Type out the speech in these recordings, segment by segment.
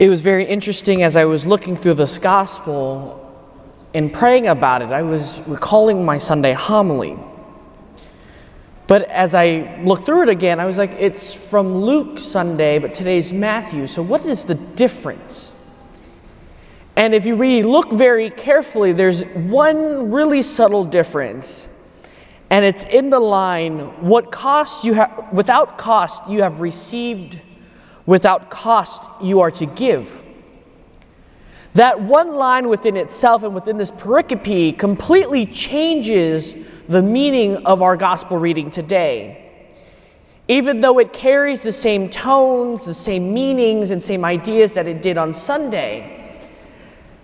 it was very interesting as I was looking through this gospel and praying about it, I was recalling my Sunday homily. But as I looked through it again, I was like, it's from Luke Sunday, but today's Matthew. So, what is the difference? And if you really look very carefully, there's one really subtle difference. And it's in the line, what cost you have, without cost you have received, without cost you are to give. That one line within itself and within this pericope completely changes the meaning of our gospel reading today. Even though it carries the same tones, the same meanings, and same ideas that it did on Sunday,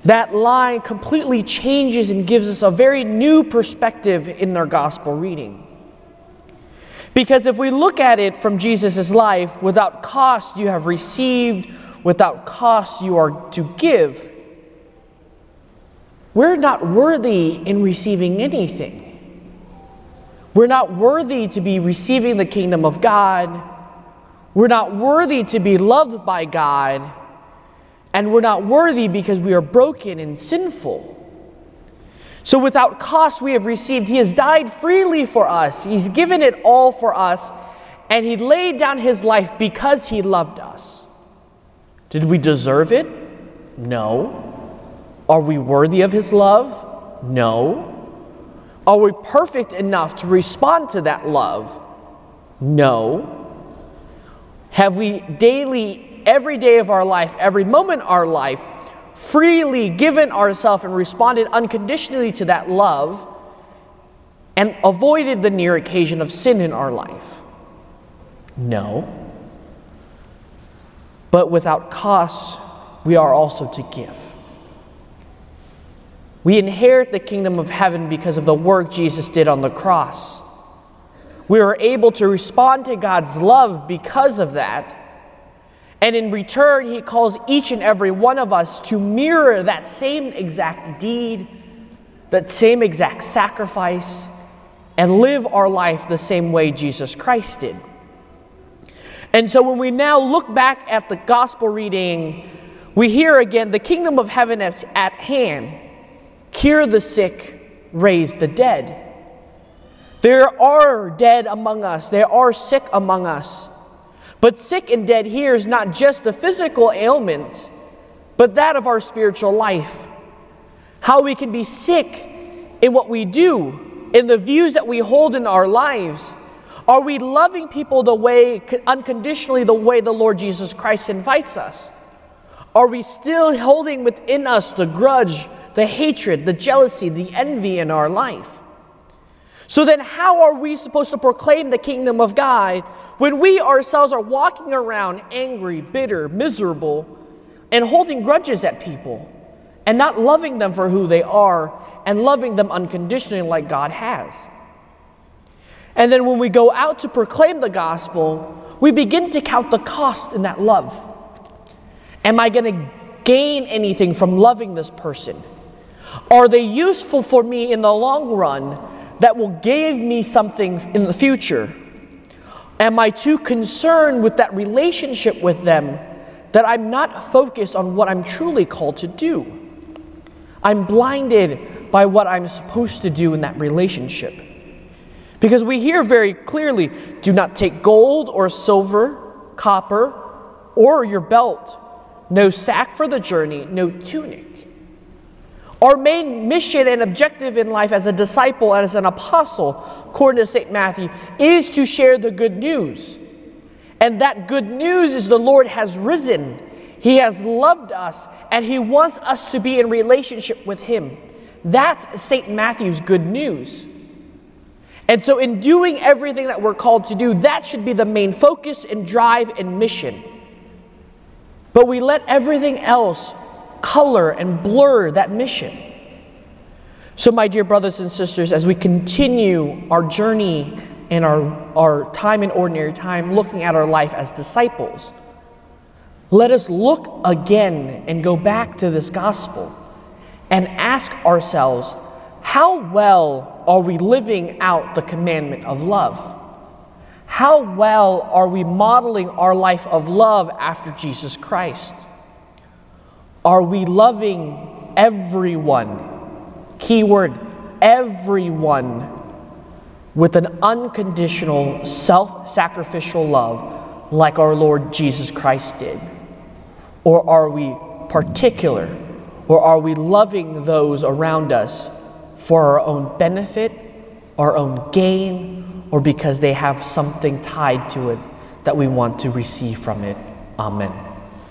that line completely changes and gives us a very new perspective in our gospel reading. Because if we look at it from Jesus' life, without cost you have received, without cost you are to give, we're not worthy in receiving anything. We're not worthy to be receiving the kingdom of God. We're not worthy to be loved by God. And we're not worthy because we are broken and sinful. So, without cost, we have received. He has died freely for us, He's given it all for us, and He laid down His life because He loved us. Did we deserve it? No. Are we worthy of His love? No. Are we perfect enough to respond to that love? No. Have we daily, every day of our life, every moment of our life, freely given ourselves and responded unconditionally to that love and avoided the near occasion of sin in our life? No. But without cost, we are also to give. We inherit the kingdom of heaven because of the work Jesus did on the cross. We are able to respond to God's love because of that. And in return, He calls each and every one of us to mirror that same exact deed, that same exact sacrifice, and live our life the same way Jesus Christ did. And so when we now look back at the gospel reading, we hear again the kingdom of heaven is at hand cure the sick, raise the dead. There are dead among us, there are sick among us. But sick and dead here is not just the physical ailments, but that of our spiritual life. How we can be sick in what we do, in the views that we hold in our lives. Are we loving people the way, unconditionally, the way the Lord Jesus Christ invites us? Are we still holding within us the grudge, the hatred, the jealousy, the envy in our life. So then, how are we supposed to proclaim the kingdom of God when we ourselves are walking around angry, bitter, miserable, and holding grudges at people and not loving them for who they are and loving them unconditionally like God has? And then, when we go out to proclaim the gospel, we begin to count the cost in that love. Am I going to gain anything from loving this person? Are they useful for me in the long run that will give me something in the future? Am I too concerned with that relationship with them that I'm not focused on what I'm truly called to do? I'm blinded by what I'm supposed to do in that relationship. Because we hear very clearly do not take gold or silver, copper, or your belt, no sack for the journey, no tunic. Our main mission and objective in life as a disciple and as an apostle, according to St. Matthew, is to share the good news. And that good news is the Lord has risen. He has loved us, and He wants us to be in relationship with Him. That's St. Matthew's good news. And so, in doing everything that we're called to do, that should be the main focus and drive and mission. But we let everything else color and blur that mission. So, my dear brothers and sisters, as we continue our journey and our, our time in ordinary time, looking at our life as disciples, let us look again and go back to this gospel and ask ourselves how well are we living out the commandment of love? How well are we modeling our life of love after Jesus Christ? Are we loving everyone? Keyword everyone with an unconditional, self sacrificial love like our Lord Jesus Christ did? Or are we particular? Or are we loving those around us for our own benefit, our own gain, or because they have something tied to it that we want to receive from it? Amen.